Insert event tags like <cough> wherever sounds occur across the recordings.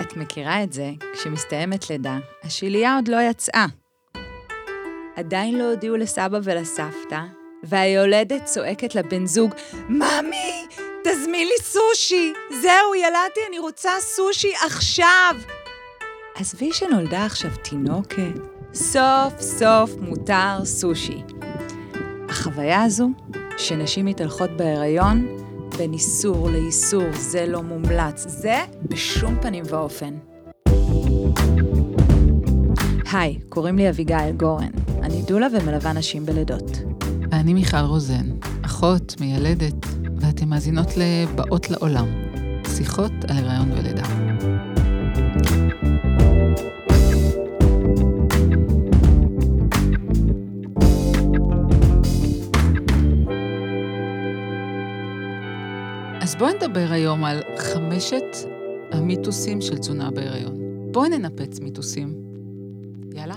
את מכירה את זה, כשמסתיימת לידה, השלייה עוד לא יצאה. עדיין לא הודיעו לסבא ולסבתא, והיולדת צועקת לבן זוג, ממי, תזמין לי סושי! זהו, ילדתי, אני רוצה סושי עכשיו! עזבי שנולדה עכשיו תינוקת, סוף סוף מותר סושי. החוויה הזו, שנשים מתהלכות בהיריון, בין איסור לאיסור, זה לא מומלץ, זה בשום פנים ואופן. היי, קוראים לי אביגיל גורן. אני דולה ומלווה נשים בלידות. ואני מיכל רוזן, אחות, מיילדת, ואתן מאזינות ל"באות לעולם", שיחות על הריון ולידה. אז בואי נדבר היום על חמשת המיתוסים של תזונה בהיריון. בואי ננפץ מיתוסים. יאללה?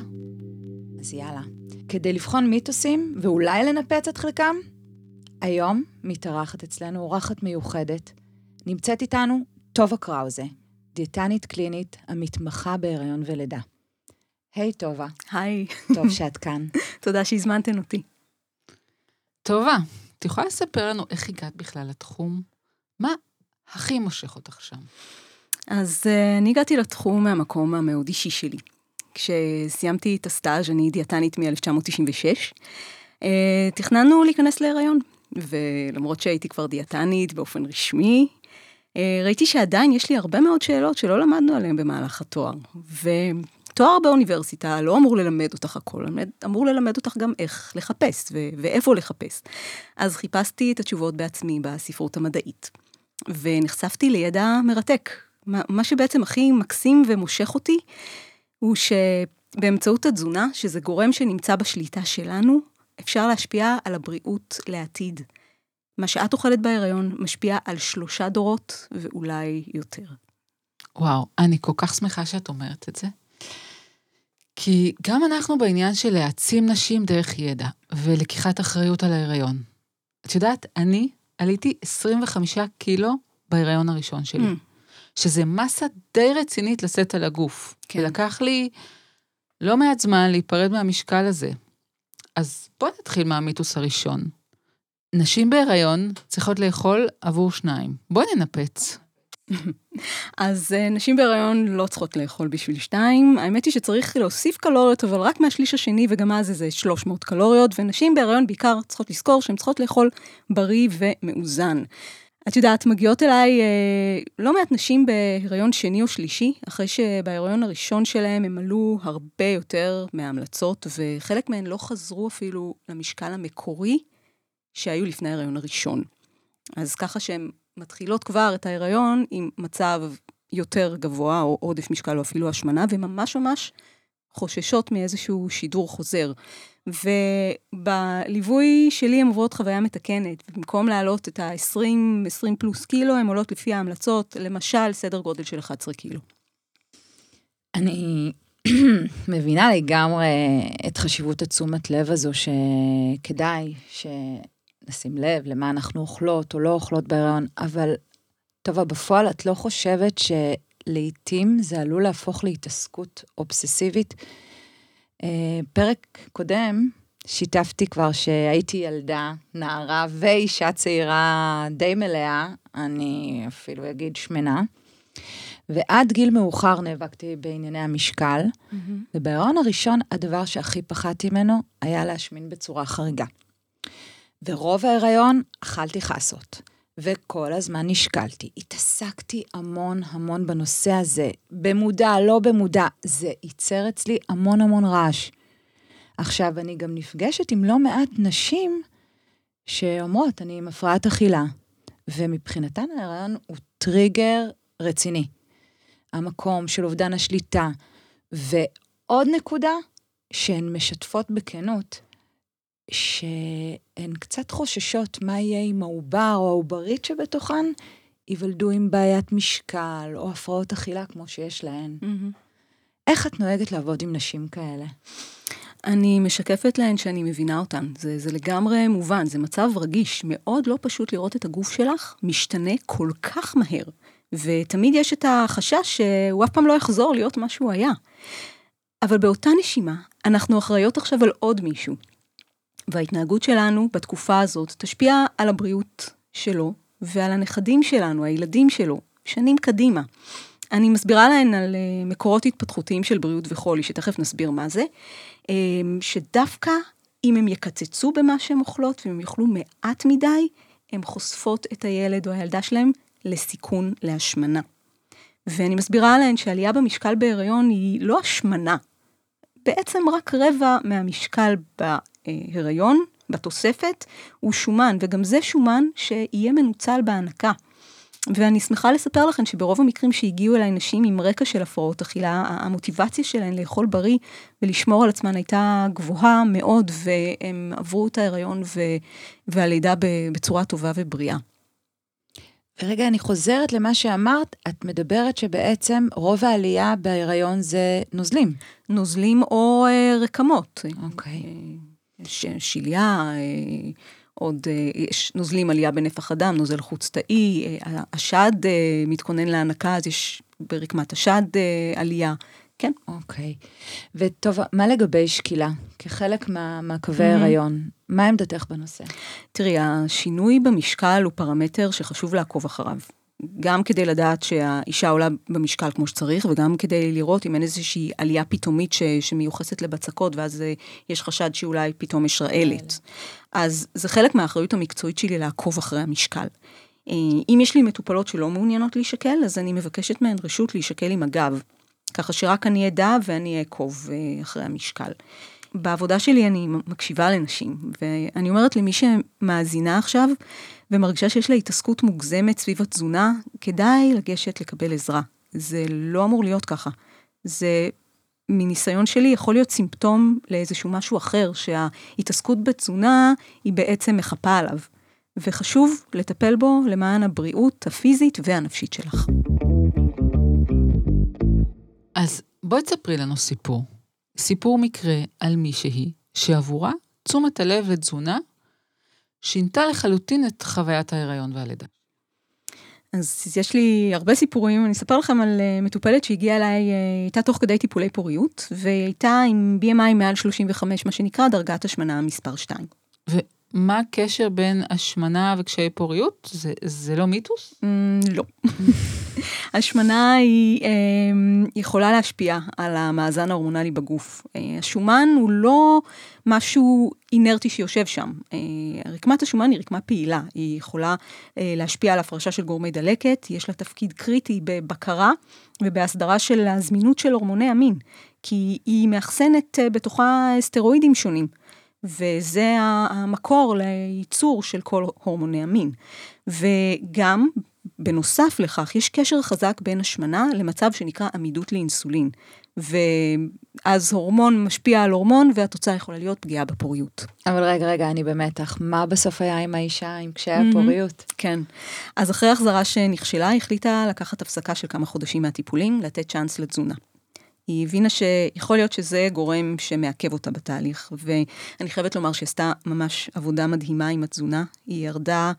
אז יאללה. כדי לבחון מיתוסים, ואולי לנפץ את חלקם, היום מתארחת אצלנו אורחת מיוחדת. נמצאת איתנו טובה קראוזה, דיאטנית קלינית המתמחה בהיריון ולידה. היי, hey, טובה. היי. טוב שאת כאן. <laughs> תודה שהזמנתן אותי. טובה, את יכולה לספר לנו איך הגעת בכלל לתחום? מה הכי מושך אותך שם? אז uh, אני הגעתי לתחום מהמקום המאוד אישי שלי. כשסיימתי את הסטאז', אני דיאטנית מ-1996, uh, תכננו להיכנס להיריון. ולמרות שהייתי כבר דיאטנית באופן רשמי, uh, ראיתי שעדיין יש לי הרבה מאוד שאלות שלא למדנו עליהן במהלך התואר. ותואר באוניברסיטה לא אמור ללמד אותך הכל, אמור ללמד אותך גם איך לחפש ו- ואיפה לחפש. אז חיפשתי את התשובות בעצמי בספרות המדעית. ונחשפתי לידע מרתק. מה שבעצם הכי מקסים ומושך אותי, הוא שבאמצעות התזונה, שזה גורם שנמצא בשליטה שלנו, אפשר להשפיע על הבריאות לעתיד. מה שאת אוכלת בהיריון משפיע על שלושה דורות ואולי יותר. וואו, אני כל כך שמחה שאת אומרת את זה. כי גם אנחנו בעניין של להעצים נשים דרך ידע ולקיחת אחריות על ההיריון. את יודעת, אני עליתי 25 קילו בהיריון הראשון שלי. Mm. שזה מסה די רצינית לשאת על הגוף. כן. ולקח לי לא מעט זמן להיפרד מהמשקל הזה. אז בואי נתחיל מהמיתוס הראשון. נשים בהיריון צריכות לאכול עבור שניים. בואי ננפץ. אז uh, נשים בהיריון לא צריכות לאכול בשביל שתיים. האמת היא שצריך להוסיף קלוריות, אבל רק מהשליש השני, וגם אז איזה 300 קלוריות, ונשים בהיריון בעיקר צריכות לזכור שהן צריכות לאכול בריא ומאוזן. את יודעת, מגיעות אליי אה, לא מעט נשים בהיריון שני או שלישי, אחרי שבהיריון הראשון שלהם הם עלו הרבה יותר מההמלצות, וחלק מהן לא חזרו אפילו למשקל המקורי שהיו לפני ההיריון הראשון. אז ככה שהן מתחילות כבר את ההיריון עם מצב יותר גבוה, או עודף משקל או אפילו השמנה, וממש ממש חוששות מאיזשהו שידור חוזר. ובליווי שלי הן עוברות חוויה מתקנת, במקום להעלות את ה-20, 20 פלוס קילו, הן עולות לפי ההמלצות, למשל, סדר גודל של 11 קילו. אני <clears throat> מבינה לגמרי את חשיבות התשומת לב הזו, שכדאי שנשים לב למה אנחנו אוכלות או לא אוכלות בהיריון, אבל טובה, בפועל את לא חושבת שלעיתים זה עלול להפוך להתעסקות אובססיבית? אה, פרק קודם שיתפתי כבר שהייתי ילדה, נערה ואישה צעירה די מלאה, אני אפילו אגיד שמנה. ועד גיל מאוחר נאבקתי בענייני המשקל, mm-hmm. ובהיריון הראשון הדבר שהכי פחדתי ממנו היה להשמין בצורה חריגה. ורוב ההיריון אכלתי חסות. וכל הזמן נשקלתי. התעסקתי המון המון בנושא הזה, במודע, לא במודע. זה ייצר אצלי המון המון רעש. עכשיו, אני גם נפגשת עם לא מעט נשים שאומרות, אני עם הפרעת אכילה, ומבחינתן ההיריון הוא טריגר רציני. המקום של אובדן השליטה. ועוד נקודה, שהן משתפות בכנות, שהן קצת חוששות מה יהיה עם העובר או העוברית שבתוכן, ייוולדו עם בעיית משקל או הפרעות אכילה כמו שיש להן. Mm-hmm. איך את נוהגת לעבוד עם נשים כאלה? אני משקפת להן שאני מבינה אותן. זה, זה לגמרי מובן, זה מצב רגיש. מאוד לא פשוט לראות את הגוף שלך משתנה כל כך מהר. ותמיד יש את החשש שהוא אף פעם לא יחזור להיות מה שהוא היה. אבל באותה נשימה, אנחנו אחראיות עכשיו על עוד מישהו. וההתנהגות שלנו בתקופה הזאת תשפיע על הבריאות שלו ועל הנכדים שלנו, הילדים שלו, שנים קדימה. אני מסבירה להן על אה, מקורות התפתחותיים של בריאות וחולי, שתכף נסביר מה זה, אה, שדווקא אם הם יקצצו במה שהן אוכלות ואם הם יאכלו מעט מדי, הן חושפות את הילד או הילדה שלהם לסיכון להשמנה. ואני מסבירה להן שעלייה במשקל בהיריון היא לא השמנה, בעצם רק רבע מהמשקל בהיריון, בתוספת, הוא שומן, וגם זה שומן שיהיה מנוצל בהנקה. ואני שמחה לספר לכם שברוב המקרים שהגיעו אליי נשים עם רקע של הפרעות אכילה, המוטיבציה שלהן לאכול בריא ולשמור על עצמן הייתה גבוהה מאוד, והם עברו את ההיריון ו... והלידה בצורה טובה ובריאה. רגע, אני חוזרת למה שאמרת, את מדברת שבעצם רוב העלייה בהיריון זה נוזלים. נוזלים או אה, רקמות. אוקיי. אה, ש, שליה, אה, עוד אה, יש נוזלים עלייה בנפח הדם, נוזל חוץ תאי, אה, השד אה, מתכונן להנקה, אז יש ברקמת השד אה, עלייה. כן. אוקיי. וטוב, מה לגבי שקילה? כחלק מה, מהקווי mm-hmm. הריון, מה עמדתך בנושא? תראי, השינוי במשקל הוא פרמטר שחשוב לעקוב אחריו. גם כדי לדעת שהאישה עולה במשקל כמו שצריך, וגם כדי לראות אם אין איזושהי עלייה פתאומית ש, שמיוחסת לבצקות, ואז אה, יש חשד שאולי פתאום יש רעלת. אז זה חלק מהאחריות המקצועית שלי לעקוב אחרי המשקל. אה, אם יש לי מטופלות שלא מעוניינות להישקל, אז אני מבקשת מהן רשות להישקל עם הגב. ככה שרק אני אדע ואני אעקוב אה, אחרי המשקל. בעבודה שלי אני מקשיבה לנשים, ואני אומרת למי שמאזינה עכשיו ומרגישה שיש לה התעסקות מוגזמת סביב התזונה, כדאי לגשת לקבל עזרה. זה לא אמור להיות ככה. זה, מניסיון שלי, יכול להיות סימפטום לאיזשהו משהו אחר, שההתעסקות בתזונה היא בעצם מחפה עליו. וחשוב לטפל בו למען הבריאות הפיזית והנפשית שלך. אז בואי תספרי לנו סיפור. סיפור מקרה על מישהי שעבורה תשומת הלב ותזונה שינתה לחלוטין את חוויית ההיריון והלידה. אז יש לי הרבה סיפורים, אני אספר לכם על uh, מטופלת שהגיעה אליי, uh, הייתה תוך כדי טיפולי פוריות, והיא הייתה עם BMI מעל 35, מה שנקרא דרגת השמנה מספר 2. מה הקשר בין השמנה וקשיי פוריות? זה, זה לא מיתוס? Mm, לא. <laughs> השמנה היא אה, יכולה להשפיע על המאזן ההורמונלי בגוף. אה, השומן הוא לא משהו אינרטי שיושב שם. אה, רקמת השומן היא רקמה פעילה, היא יכולה אה, להשפיע על הפרשה של גורמי דלקת, יש לה תפקיד קריטי בבקרה ובהסדרה של הזמינות של הורמוני המין, כי היא מאחסנת אה, בתוכה סטרואידים שונים. וזה המקור לייצור של כל הורמוני המין. וגם, בנוסף לכך, יש קשר חזק בין השמנה למצב שנקרא עמידות לאינסולין. ואז הורמון משפיע על הורמון, והתוצאה יכולה להיות פגיעה בפוריות. אבל רגע, רגע, אני במתח. מה בסוף היה עם האישה, עם קשיי הפוריות? כן. אז אחרי החזרה שנכשלה, החליטה לקחת הפסקה של כמה חודשים מהטיפולים, לתת צ'אנס לתזונה. היא הבינה שיכול להיות שזה גורם שמעכב אותה בתהליך, ואני חייבת לומר שעשתה ממש עבודה מדהימה עם התזונה. היא ירדה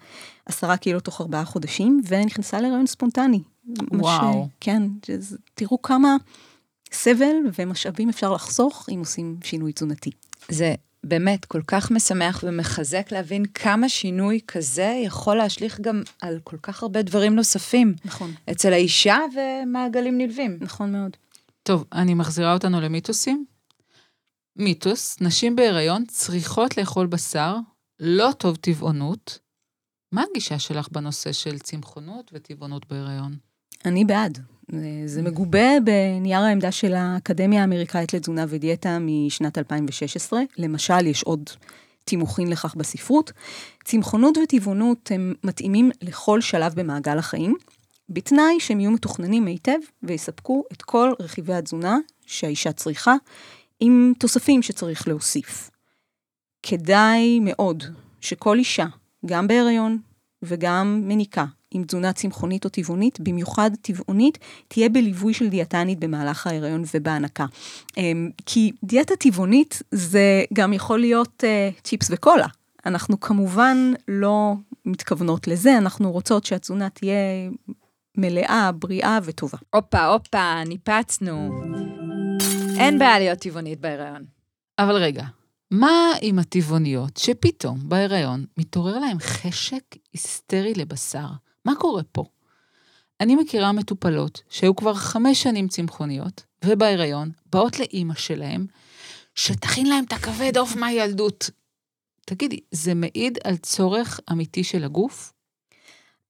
עשרה קילו תוך ארבעה חודשים, ונכנסה להיריון ספונטני. וואו. ש... כן, שזה, תראו כמה סבל ומשאבים אפשר לחסוך אם עושים שינוי תזונתי. זה באמת כל כך משמח ומחזק להבין כמה שינוי כזה יכול להשליך גם על כל כך הרבה דברים נוספים. נכון. אצל האישה ומעגלים נלווים. נכון מאוד. טוב, אני מחזירה אותנו למיתוסים. מיתוס, נשים בהיריון צריכות לאכול בשר, לא טוב טבעונות. מה הגישה שלך בנושא של צמחונות וטבעונות בהיריון? אני בעד. זה מגובה בנייר העמדה של האקדמיה האמריקאית לתזונה ודיאטה משנת 2016. למשל, יש עוד תימוכין לכך בספרות. צמחונות וטבעונות הם מתאימים לכל שלב במעגל החיים, בתנאי שהם יהיו מתוכננים היטב ויספקו את כל רכיבי התזונה שהאישה צריכה, עם תוספים שצריך להוסיף. כדאי מאוד שכל אישה, גם בהיריון וגם מניקה, עם תזונה צמחונית או טבעונית, במיוחד טבעונית, תהיה בליווי של דיאטנית במהלך ההיריון ובהנקה. אמ, כי דיאטה טבעונית זה גם יכול להיות uh, צ'יפס וקולה. אנחנו כמובן לא מתכוונות לזה, אנחנו רוצות שהתזונה תהיה מלאה, בריאה וטובה. הופה, הופה, ניפצנו. אין בעיה להיות טבעונית בהיריון. אבל רגע, מה עם הטבעוניות שפתאום בהיריון מתעורר להם חשק היסטרי לבשר? מה קורה פה? אני מכירה מטופלות שהיו כבר חמש שנים צמחוניות, ובהיריון באות לאימא שלהם, שתכין להם את הכבד עוף מהילדות. תגידי, זה מעיד על צורך אמיתי של הגוף?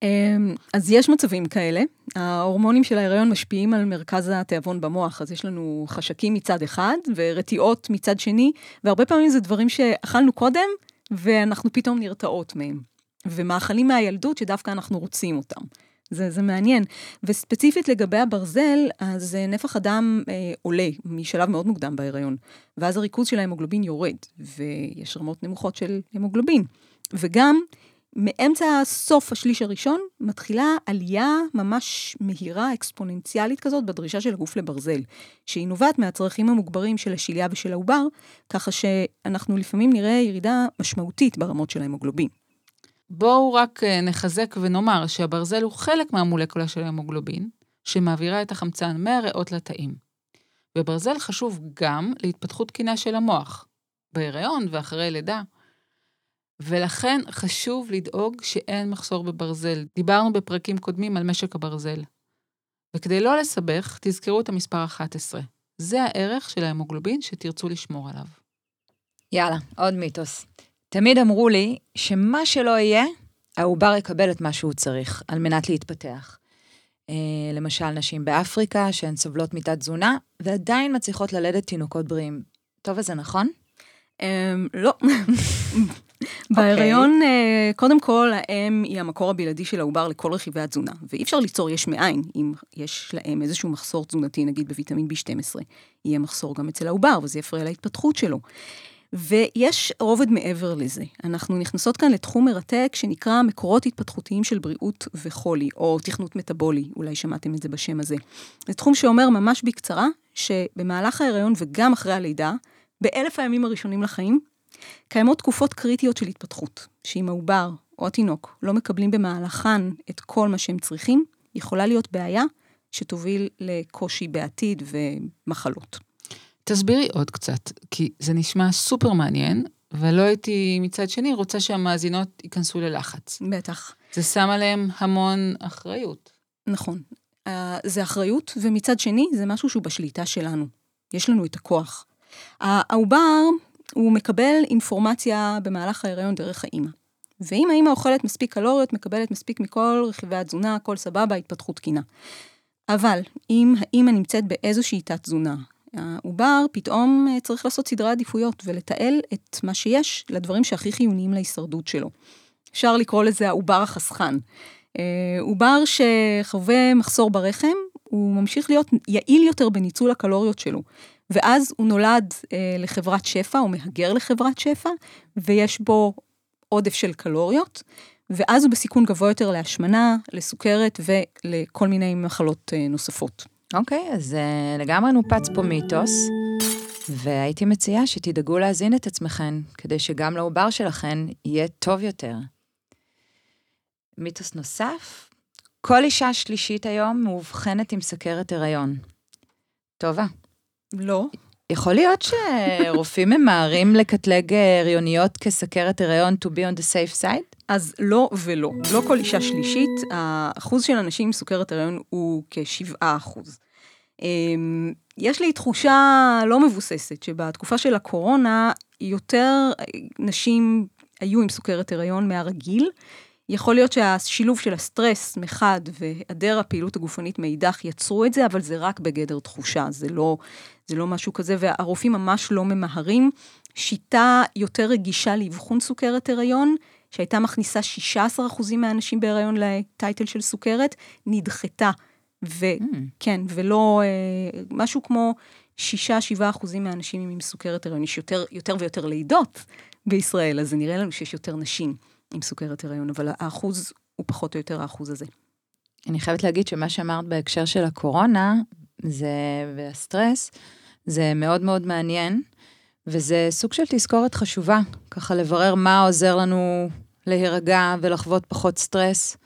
אמ, אז יש מצבים כאלה. ההורמונים של ההיריון משפיעים על מרכז התיאבון במוח, אז יש לנו חשקים מצד אחד ורתיעות מצד שני, והרבה פעמים זה דברים שאכלנו קודם, ואנחנו פתאום נרתעות מהם. ומאכלים מהילדות שדווקא אנחנו רוצים אותם. זה, זה מעניין. וספציפית לגבי הברזל, אז אה, נפח הדם אה, עולה משלב מאוד מוקדם בהיריון, ואז הריכוז של ההמוגלובין יורד, ויש רמות נמוכות של המוגלובין. וגם, מאמצע סוף השליש הראשון, מתחילה עלייה ממש מהירה, אקספוננציאלית כזאת, בדרישה של הגוף לברזל, שהיא נובעת מהצרכים המוגברים של השליה ושל העובר, ככה שאנחנו לפעמים נראה ירידה משמעותית ברמות של ההמוגלובין. בואו רק אה, נחזק ונאמר שהברזל הוא חלק מהמולקולה של ההמוגלובין, שמעבירה את החמצן מהריאות לתאים. וברזל חשוב גם להתפתחות תקינה של המוח, בהיריון ואחרי לידה. ולכן חשוב לדאוג שאין מחסור בברזל. דיברנו בפרקים קודמים על משק הברזל. וכדי לא לסבך, תזכרו את המספר 11. זה הערך של ההמוגלובין שתרצו לשמור עליו. יאללה, עוד מיתוס. תמיד אמרו לי שמה שלא יהיה, העובר יקבל את מה שהוא צריך על מנת להתפתח. אה, למשל, נשים באפריקה שהן סובלות מתת תזונה ועדיין מצליחות ללדת תינוקות בריאים. טוב, אז זה נכון? אמ, לא. בהיריון, אה, קודם כל, האם היא המקור הבלעדי של העובר לכל רכיבי התזונה, ואי אפשר ליצור יש מאין אם יש להם איזשהו מחסור תזונתי, נגיד בוויטמין B12. יהיה מחסור גם אצל העובר, וזה יפריע להתפתחות שלו. ויש רובד מעבר לזה. אנחנו נכנסות כאן לתחום מרתק שנקרא מקורות התפתחותיים של בריאות וחולי, או תכנות מטאבולי, אולי שמעתם את זה בשם הזה. זה תחום שאומר ממש בקצרה, שבמהלך ההיריון וגם אחרי הלידה, באלף הימים הראשונים לחיים, קיימות תקופות קריטיות של התפתחות, שאם העובר או התינוק לא מקבלים במהלכן את כל מה שהם צריכים, יכולה להיות בעיה שתוביל לקושי בעתיד ומחלות. תסבירי עוד קצת, כי זה נשמע סופר מעניין, ולא הייתי מצד שני רוצה שהמאזינות ייכנסו ללחץ. בטח. זה שם עליהם המון אחריות. נכון. Uh, זה אחריות, ומצד שני, זה משהו שהוא בשליטה שלנו. יש לנו את הכוח. העובר, הוא מקבל אינפורמציה במהלך ההיריון דרך האימא. ואם האימא אוכלת מספיק קלוריות, מקבלת מספיק מכל רכיבי התזונה, הכל סבבה, התפתחות תקינה. אבל אם האימא נמצאת באיזושהי תת-תזונה, העובר פתאום אה, צריך לעשות סדרי עדיפויות ולתעל את מה שיש לדברים שהכי חיוניים להישרדות שלו. אפשר לקרוא לזה העובר החסכן. אה, עובר שחווה מחסור ברחם, הוא ממשיך להיות יעיל יותר בניצול הקלוריות שלו. ואז הוא נולד אה, לחברת שפע, או מהגר לחברת שפע, ויש בו עודף של קלוריות, ואז הוא בסיכון גבוה יותר להשמנה, לסוכרת ולכל מיני מחלות אה, נוספות. אוקיי, אז uh, לגמרי נופץ פה מיתוס, והייתי מציעה שתדאגו להזין את עצמכן, כדי שגם לעובר שלכן יהיה טוב יותר. מיתוס נוסף, כל אישה שלישית היום מאובחנת עם סכרת הריון. טובה. לא. יכול להיות שרופאים ממהרים לקטלג הריוניות כסכרת הריון to be on the safe side? אז לא ולא. לא כל אישה שלישית, האחוז של אנשים עם סוכרת הריון הוא כ-7 אחוז. אמ, יש לי תחושה לא מבוססת, שבתקופה של הקורונה, יותר נשים היו עם סוכרת הריון מהרגיל. יכול להיות שהשילוב של הסטרס מחד והיעדר הפעילות הגופנית מאידך יצרו את זה, אבל זה רק בגדר תחושה, זה לא, זה לא משהו כזה, והרופאים ממש לא ממהרים. שיטה יותר רגישה לאבחון סוכרת הריון, שהייתה מכניסה 16% מהאנשים בהיריון לטייטל של סוכרת, נדחתה. וכן, mm. ולא, אה, משהו כמו 6-7 אחוזים מהאנשים עם סוכרת הריון, יש יותר, יותר ויותר לידות בישראל, אז זה נראה לנו שיש יותר נשים עם סוכרת הריון, אבל האחוז הוא פחות או יותר האחוז הזה. אני חייבת להגיד שמה שאמרת בהקשר של הקורונה, זה, והסטרס, זה מאוד מאוד מעניין, וזה סוג של תזכורת חשובה, ככה לברר מה עוזר לנו להירגע ולחוות פחות סטרס.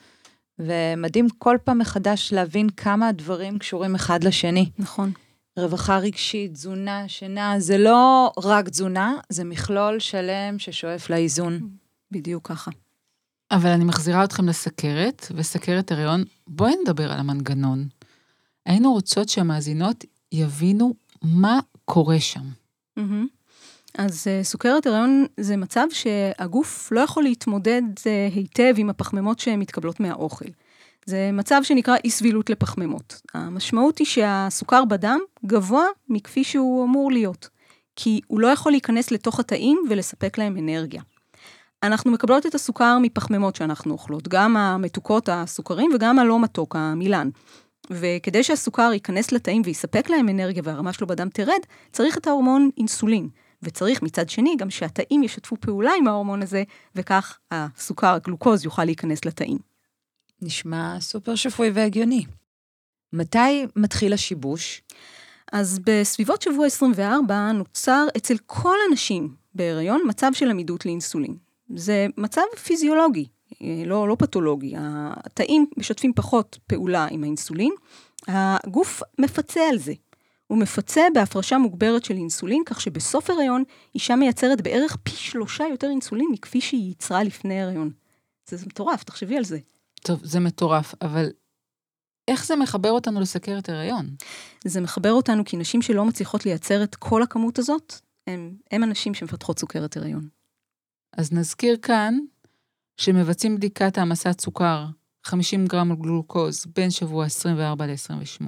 ומדהים כל פעם מחדש להבין כמה הדברים קשורים אחד לשני. נכון. רווחה רגשית, תזונה, שינה, זה לא רק תזונה, זה מכלול שלם ששואף לאיזון. בדיוק ככה. אבל אני מחזירה אתכם לסכרת, וסכרת הריון, בואי נדבר על המנגנון. היינו רוצות שהמאזינות יבינו מה קורה שם. Mm-hmm. אז uh, סוכרת הריון זה מצב שהגוף לא יכול להתמודד uh, היטב עם הפחמימות שמתקבלות מהאוכל. זה מצב שנקרא אי סבילות לפחמימות. המשמעות היא שהסוכר בדם גבוה מכפי שהוא אמור להיות, כי הוא לא יכול להיכנס לתוך התאים ולספק להם אנרגיה. אנחנו מקבלות את הסוכר מפחמימות שאנחנו אוכלות, גם המתוקות הסוכרים וגם הלא מתוק, המילן. וכדי שהסוכר ייכנס לתאים ויספק להם אנרגיה והרמה שלו בדם תרד, צריך את ההורמון אינסולין. וצריך מצד שני גם שהתאים ישתפו פעולה עם ההורמון הזה, וכך הסוכר, הגלוקוז, יוכל להיכנס לתאים. נשמע סופר שפוי והגיוני. מתי מתחיל השיבוש? אז בסביבות שבוע 24 נוצר אצל כל הנשים בהיריון מצב של עמידות לאינסולין. זה מצב פיזיולוגי, לא, לא פתולוגי. התאים משתפים פחות פעולה עם האינסולין, הגוף מפצה על זה. הוא מפצה בהפרשה מוגברת של אינסולין, כך שבסוף הריון אישה מייצרת בערך פי שלושה יותר אינסולין מכפי שהיא ייצרה לפני הריון. זה, זה מטורף, תחשבי על זה. טוב, זה מטורף, אבל איך זה מחבר אותנו לסכרת הריון? זה מחבר אותנו כי נשים שלא מצליחות לייצר את כל הכמות הזאת, הם, הם הנשים שמפתחות סוכרת הריון. אז נזכיר כאן שמבצעים בדיקת העמסת סוכר 50 גרם גלוקוז בין שבוע 24 ל-28.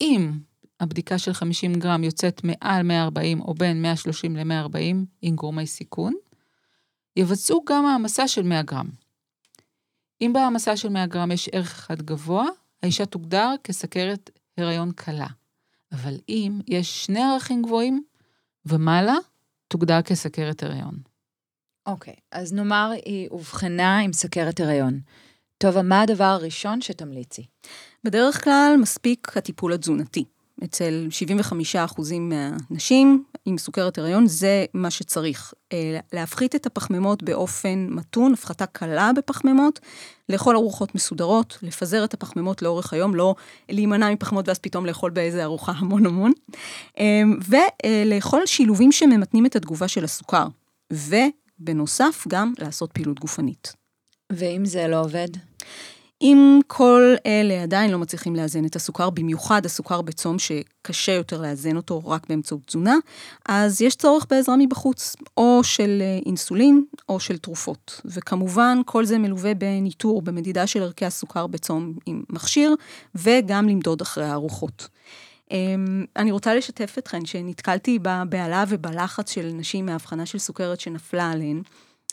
אם הבדיקה של 50 גרם יוצאת מעל 140 או בין 130 ל-140 עם גורמי סיכון, יבצעו גם העמסה של 100 גרם. אם בהעמסה של 100 גרם יש ערך אחד גבוה, האישה תוגדר כסכרת הריון קלה. אבל אם יש שני ערכים גבוהים ומעלה, תוגדר כסכרת הריון. אוקיי, okay, אז נאמר היא אובחנה עם סכרת הריון. טוב, מה הדבר הראשון שתמליצי? בדרך כלל מספיק הטיפול התזונתי. אצל 75% מהנשים עם סוכרת הריון, זה מה שצריך. אה, להפחית את הפחמימות באופן מתון, הפחתה קלה בפחמימות, לאכול ארוחות מסודרות, לפזר את הפחמימות לאורך היום, לא להימנע מפחמימות ואז פתאום לאכול באיזה ארוחה המון המון, אה, ולאכול שילובים שממתנים את התגובה של הסוכר, ובנוסף גם לעשות פעילות גופנית. ואם זה לא עובד? אם כל אלה עדיין לא מצליחים לאזן את הסוכר, במיוחד הסוכר בצום שקשה יותר לאזן אותו רק באמצעות תזונה, אז יש צורך בעזרה מבחוץ, או של אה, אינסולין או של תרופות. וכמובן, כל זה מלווה בניטור, במדידה של ערכי הסוכר בצום עם מכשיר, וגם למדוד אחרי הארוחות. אמ, אני רוצה לשתף אתכן שנתקלתי בבהלה ובלחץ של נשים מהבחנה של סוכרת שנפלה עליהן,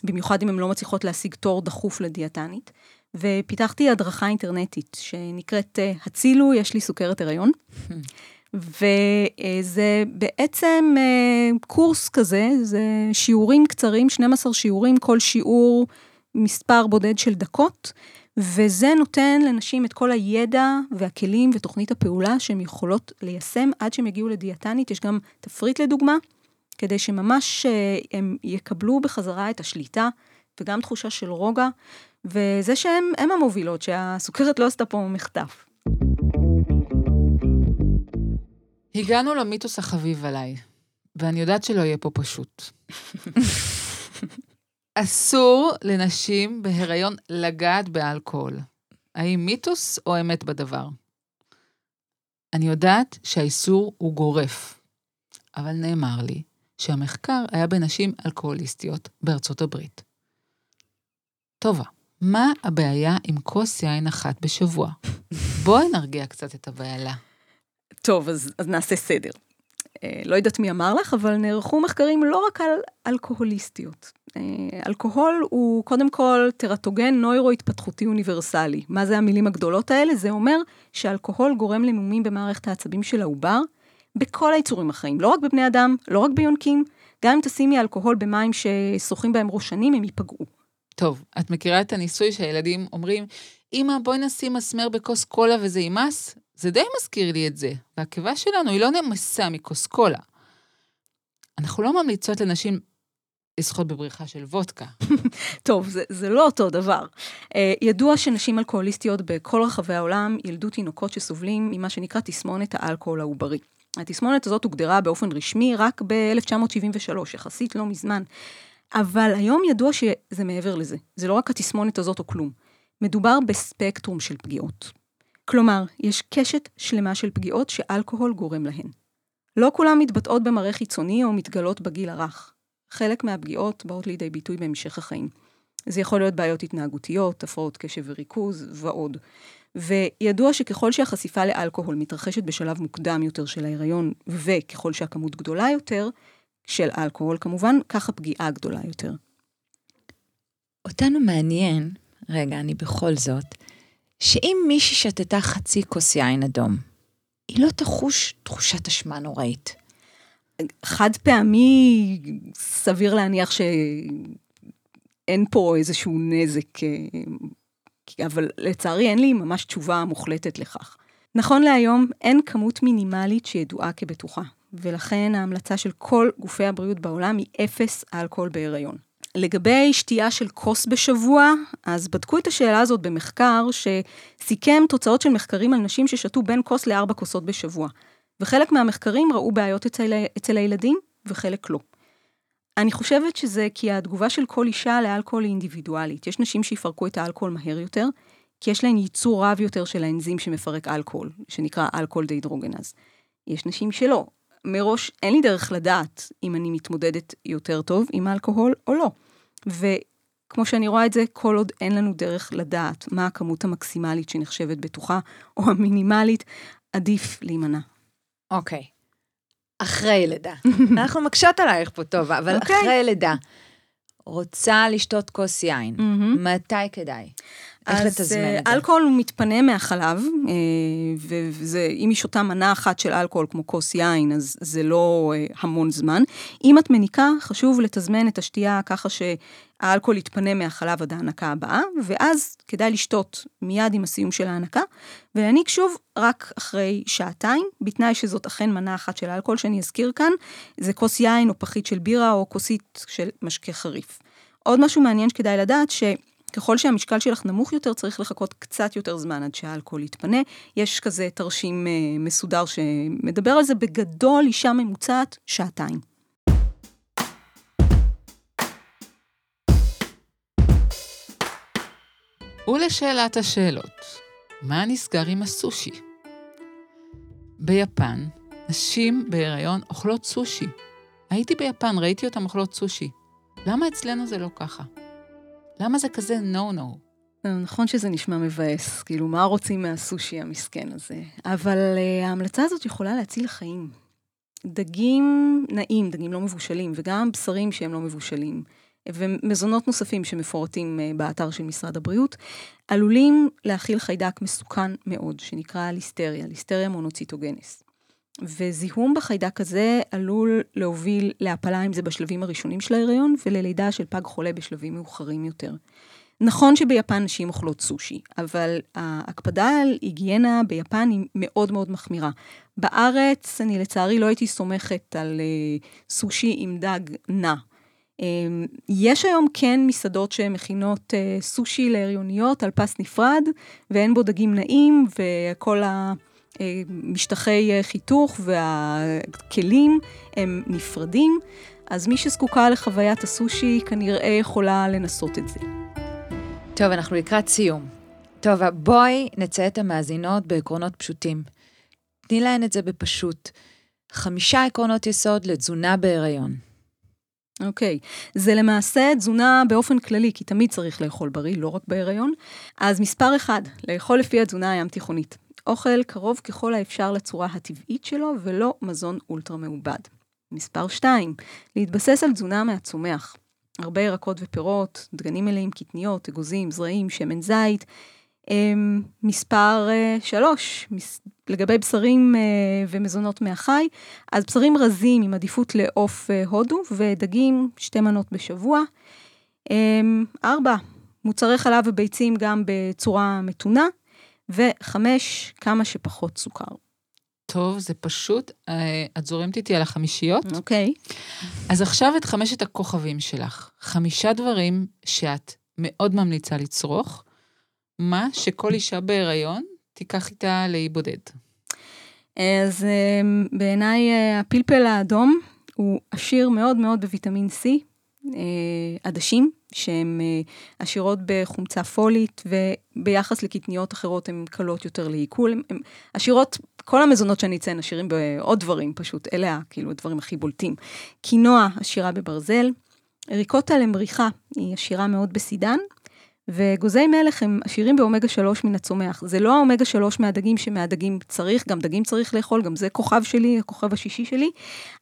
במיוחד אם הן לא מצליחות להשיג תור דחוף לדיאטנית. ופיתחתי הדרכה אינטרנטית שנקראת אה, הצילו, יש לי סוכרת הריון. <laughs> וזה בעצם אה, קורס כזה, זה שיעורים קצרים, 12 שיעורים, כל שיעור מספר בודד של דקות, וזה נותן לנשים את כל הידע והכלים ותוכנית הפעולה שהן יכולות ליישם עד שהן יגיעו לדיאטנית. יש גם תפריט לדוגמה, כדי שממש אה, הם יקבלו בחזרה את השליטה וגם תחושה של רוגע. וזה שהן המובילות, שהסוכרת לא עשתה פה מחטף. הגענו למיתוס החביב עליי, ואני יודעת שלא יהיה פה פשוט. <laughs> אסור לנשים בהיריון לגעת באלכוהול. האם מיתוס או אמת בדבר? אני יודעת שהאיסור הוא גורף, אבל נאמר לי שהמחקר היה בנשים אלכוהוליסטיות בארצות הברית. טובה, מה הבעיה עם כוס יין אחת בשבוע? בואי נרגיע קצת את הבעלה. טוב, אז, אז נעשה סדר. אה, לא יודעת מי אמר לך, אבל נערכו מחקרים לא רק על אלכוהוליסטיות. אה, אלכוהול הוא קודם כל טרטוגן נוירו-התפתחותי אוניברסלי. מה זה המילים הגדולות האלה? זה אומר שאלכוהול גורם למומים במערכת העצבים של העובר, בכל היצורים החיים, לא רק בבני אדם, לא רק ביונקים, גם אם תשימי אלכוהול במים ששוחים בהם ראשנים, הם ייפגעו. טוב, את מכירה את הניסוי שהילדים אומרים, אמא, בואי נשים מסמר בכוס קולה וזה יימס? זה די מזכיר לי את זה, והקיבה שלנו היא לא נמסה מכוס קולה. אנחנו לא ממליצות לנשים לשחות בבריכה של וודקה. <laughs> טוב, זה, זה לא אותו דבר. Uh, ידוע שנשים אלכוהוליסטיות בכל רחבי העולם ילדו תינוקות שסובלים ממה שנקרא תסמונת האלכוהול העוברי. התסמונת הזאת הוגדרה באופן רשמי רק ב-1973, יחסית לא מזמן. אבל היום ידוע שזה מעבר לזה. זה לא רק התסמונת הזאת או כלום. מדובר בספקטרום של פגיעות. כלומר, יש קשת שלמה של פגיעות שאלכוהול גורם להן. לא כולן מתבטאות במראה חיצוני או מתגלות בגיל הרך. חלק מהפגיעות באות לידי ביטוי בהמשך החיים. זה יכול להיות בעיות התנהגותיות, הפרעות קשב וריכוז ועוד. וידוע שככל שהחשיפה לאלכוהול מתרחשת בשלב מוקדם יותר של ההיריון, וככל שהכמות גדולה יותר, של אלכוהול כמובן, כך הפגיעה גדולה יותר. אותנו מעניין, רגע, אני בכל זאת, שאם מישהי שתתה חצי כוס יין אדום, היא לא תחוש תחושת אשמה נוראית. חד פעמי, סביר להניח שאין פה איזשהו נזק, אה, אבל לצערי אין לי ממש תשובה מוחלטת לכך. נכון להיום, אין כמות מינימלית שידועה כבטוחה, ולכן ההמלצה של כל גופי הבריאות בעולם היא אפס אלכוהול בהיריון. לגבי שתייה של כוס בשבוע, אז בדקו את השאלה הזאת במחקר שסיכם תוצאות של מחקרים על נשים ששתו בין כוס לארבע כוסות בשבוע. וחלק מהמחקרים ראו בעיות אצל, אצל הילדים וחלק לא. אני חושבת שזה כי התגובה של כל אישה לאלכוהול היא אינדיבידואלית. יש נשים שיפרקו את האלכוהול מהר יותר, כי יש להן ייצור רב יותר של האנזים שמפרק אלכוהול, שנקרא אלכוהול דהידרוגנז. יש נשים שלא. מראש אין לי דרך לדעת אם אני מתמודדת יותר טוב עם אלכוהול או לא. וכמו שאני רואה את זה, כל עוד אין לנו דרך לדעת מה הכמות המקסימלית שנחשבת בטוחה, או המינימלית, עדיף להימנע. אוקיי. אחרי לידה. <laughs> אנחנו מקשות עלייך פה טוב, אבל okay. אחרי לידה. רוצה לשתות כוס יין, mm-hmm. מתי כדאי? איך לתזמן את זה? אלכוהול מתפנה מהחלב, אה, ואם היא שותה מנה אחת של אלכוהול כמו כוס יין, אז זה לא אה, המון זמן. אם את מניקה, חשוב לתזמן את השתייה ככה שהאלכוהול יתפנה מהחלב עד ההנקה הבאה, ואז כדאי לשתות מיד עם הסיום של ההנקה, ולהניק שוב רק אחרי שעתיים, בתנאי שזאת אכן מנה אחת של אלכוהול שאני אזכיר כאן, זה כוס יין או פחית של בירה או כוסית של משקה חריף. עוד משהו מעניין שכדאי לדעת, ש... ככל שהמשקל שלך נמוך יותר, צריך לחכות קצת יותר זמן עד שהאלכוהול יתפנה. יש כזה תרשים אה, מסודר שמדבר על זה, בגדול אישה ממוצעת, שעתיים. ולשאלת השאלות, מה נסגר עם הסושי? ביפן, נשים בהיריון אוכלות סושי. הייתי ביפן, ראיתי אותן אוכלות סושי. למה אצלנו זה לא ככה? למה זה כזה נו-נו? נכון שזה נשמע מבאס, כאילו, מה רוצים מהסושי המסכן הזה? אבל uh, ההמלצה הזאת יכולה להציל חיים. דגים נעים, דגים לא מבושלים, וגם בשרים שהם לא מבושלים, ומזונות נוספים שמפורטים uh, באתר של משרד הבריאות, עלולים להכיל חיידק מסוכן מאוד, שנקרא ליסטריה, ליסטריה מונוציטוגנס. וזיהום בחיידק הזה עלול להוביל להפלה, אם זה בשלבים הראשונים של ההיריון, וללידה של פג חולה בשלבים מאוחרים יותר. נכון שביפן נשים אוכלות סושי, אבל ההקפדה על היגיינה ביפן היא מאוד מאוד מחמירה. בארץ, אני לצערי לא הייתי סומכת על uh, סושי עם דג נע. Um, יש היום כן מסעדות שמכינות uh, סושי להריוניות על פס נפרד, ואין בו דגים נעים, וכל ה... משטחי אה, חיתוך והכלים הם נפרדים, אז מי שזקוקה לחוויית הסושי כנראה יכולה לנסות את זה. טוב, אנחנו לקראת סיום. טוב, בואי נציין את המאזינות בעקרונות פשוטים. תני להן את זה בפשוט. חמישה עקרונות יסוד לתזונה בהיריון. אוקיי, okay. זה למעשה תזונה באופן כללי, כי תמיד צריך לאכול בריא, לא רק בהיריון. אז מספר אחד, לאכול לפי התזונה הים תיכונית. אוכל קרוב ככל האפשר לצורה הטבעית שלו, ולא מזון אולטרה מעובד. מספר 2, להתבסס על תזונה מהצומח. הרבה ירקות ופירות, דגנים מלאים, קטניות, אגוזים, זרעים, שמן זית. אמ, מספר 3, אה, לגבי בשרים אה, ומזונות מהחי, אז בשרים רזים עם עדיפות לעוף אה, הודו ודגים, שתי מנות בשבוע. 4, אמ, מוצרי חלב וביצים גם בצורה מתונה. וחמש, כמה שפחות סוכר. טוב, זה פשוט, את זורמת איתי על החמישיות. אוקיי. אז עכשיו את חמשת הכוכבים שלך. חמישה דברים שאת מאוד ממליצה לצרוך, מה שכל אישה בהיריון תיקח איתה לאי בודד. אז אה, בעיניי אה, הפלפל האדום הוא עשיר מאוד מאוד בוויטמין C, אה, עדשים, שהן עשירות בחומצה פולית, וביחס לקטניות אחרות הן קלות יותר לעיכול. הן עשירות, כל המזונות שאני אציין עשירים בעוד דברים פשוט, אלה כאילו הדברים הכי בולטים. קינוע עשירה בברזל, ריקוטה למריחה היא עשירה מאוד בסידן, וגוזי מלך הם עשירים באומגה 3 מן הצומח. זה לא האומגה 3 מהדגים שמהדגים צריך, גם דגים צריך לאכול, גם זה כוכב שלי, הכוכב השישי שלי,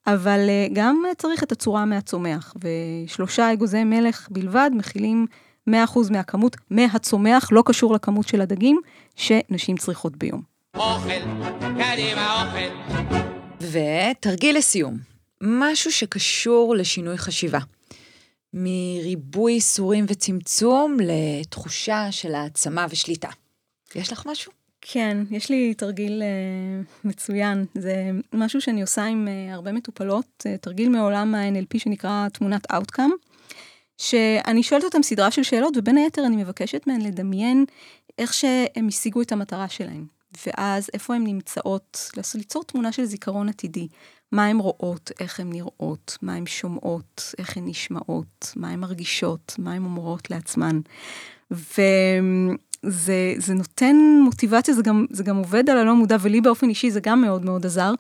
אבל אה, גם צריך את הצורה מהצומח. ושלושה אגוזי מלך בלבד מכילים 100% מהכמות מהצומח, לא קשור לכמות של הדגים, שנשים צריכות ביום. אוכל, קדימה אוכל. ותרגיל לסיום, משהו שקשור לשינוי חשיבה. מריבוי איסורים וצמצום לתחושה של העצמה ושליטה. יש לך משהו? כן, יש לי תרגיל uh, מצוין. זה משהו שאני עושה עם uh, הרבה מטופלות, uh, תרגיל מעולם ה-NLP שנקרא תמונת Outcome, שאני שואלת אותם סדרה של שאלות, ובין היתר אני מבקשת מהן לדמיין איך שהם השיגו את המטרה שלהם. ואז איפה הן נמצאות, ליצור תמונה של זיכרון עתידי. מה הן רואות, איך הן נראות, מה הן שומעות, איך הן נשמעות, מה הן מרגישות, מה הן אומרות לעצמן. וזה זה נותן מוטיבציה, זה גם, זה גם עובד על הלא מודע, ולי באופן אישי זה גם מאוד מאוד עזר.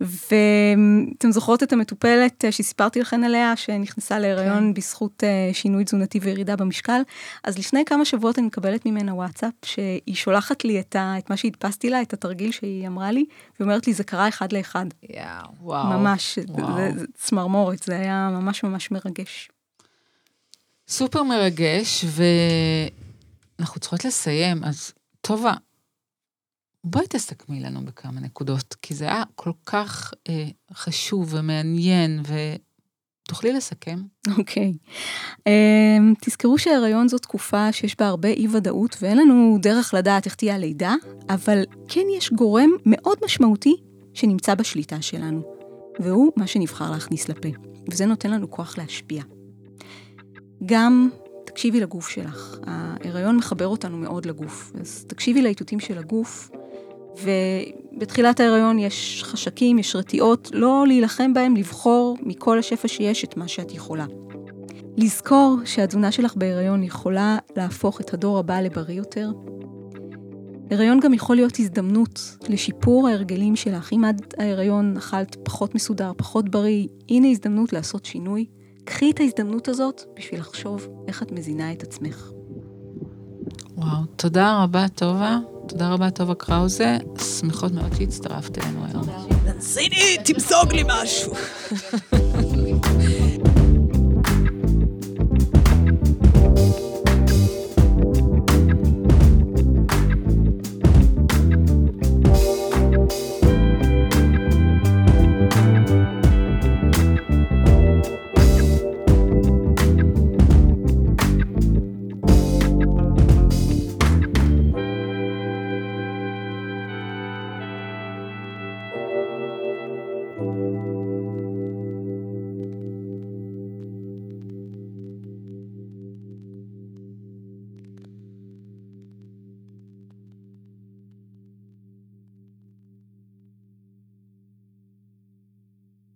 ואתם זוכרות את המטופלת אה, שסיפרתי לכן עליה, שנכנסה להיריון כן. בזכות אה, שינוי תזונתי וירידה במשקל? אז לפני כמה שבועות אני מקבלת ממנה וואטסאפ, שהיא שולחת לי את, ה, את מה שהדפסתי לה, את התרגיל שהיא אמרה לי, והיא אומרת לי, זה קרה אחד לאחד. יאו, וואו. ממש, וואו. זה, זה צמרמורת, זה היה ממש ממש מרגש. סופר מרגש, ואנחנו צריכות לסיים, אז טובה, בואי תסכמי לנו בכמה נקודות, כי זה היה כל כך אה, חשוב ומעניין, ותוכלי לסכם? אוקיי. Okay. אה, um, תזכרו שההיריון זו תקופה שיש בה הרבה אי-ודאות, ואין לנו דרך לדעת איך תהיה הלידה, אבל כן יש גורם מאוד משמעותי שנמצא בשליטה שלנו, והוא מה שנבחר להכניס לפה, וזה נותן לנו כוח להשפיע. גם תקשיבי לגוף שלך. ההיריון מחבר אותנו מאוד לגוף, אז תקשיבי לאיתותים של הגוף, ובתחילת ההיריון יש חשקים, יש רתיעות, לא להילחם בהם, לבחור מכל השפע שיש את מה שאת יכולה. לזכור שהתזונה שלך בהיריון יכולה להפוך את הדור הבא לבריא יותר. הריון גם יכול להיות הזדמנות לשיפור ההרגלים שלך. אם עד ההיריון אכלת פחות מסודר, פחות בריא, הנה הזדמנות לעשות שינוי. קחי את ההזדמנות הזאת בשביל לחשוב איך את מזינה את עצמך. וואו, תודה רבה, טובה. תודה רבה, טובה קראוזה. שמחות מאוד שהצטרפת אלינו היום. נסיני, תמסוג לי משהו. <laughs>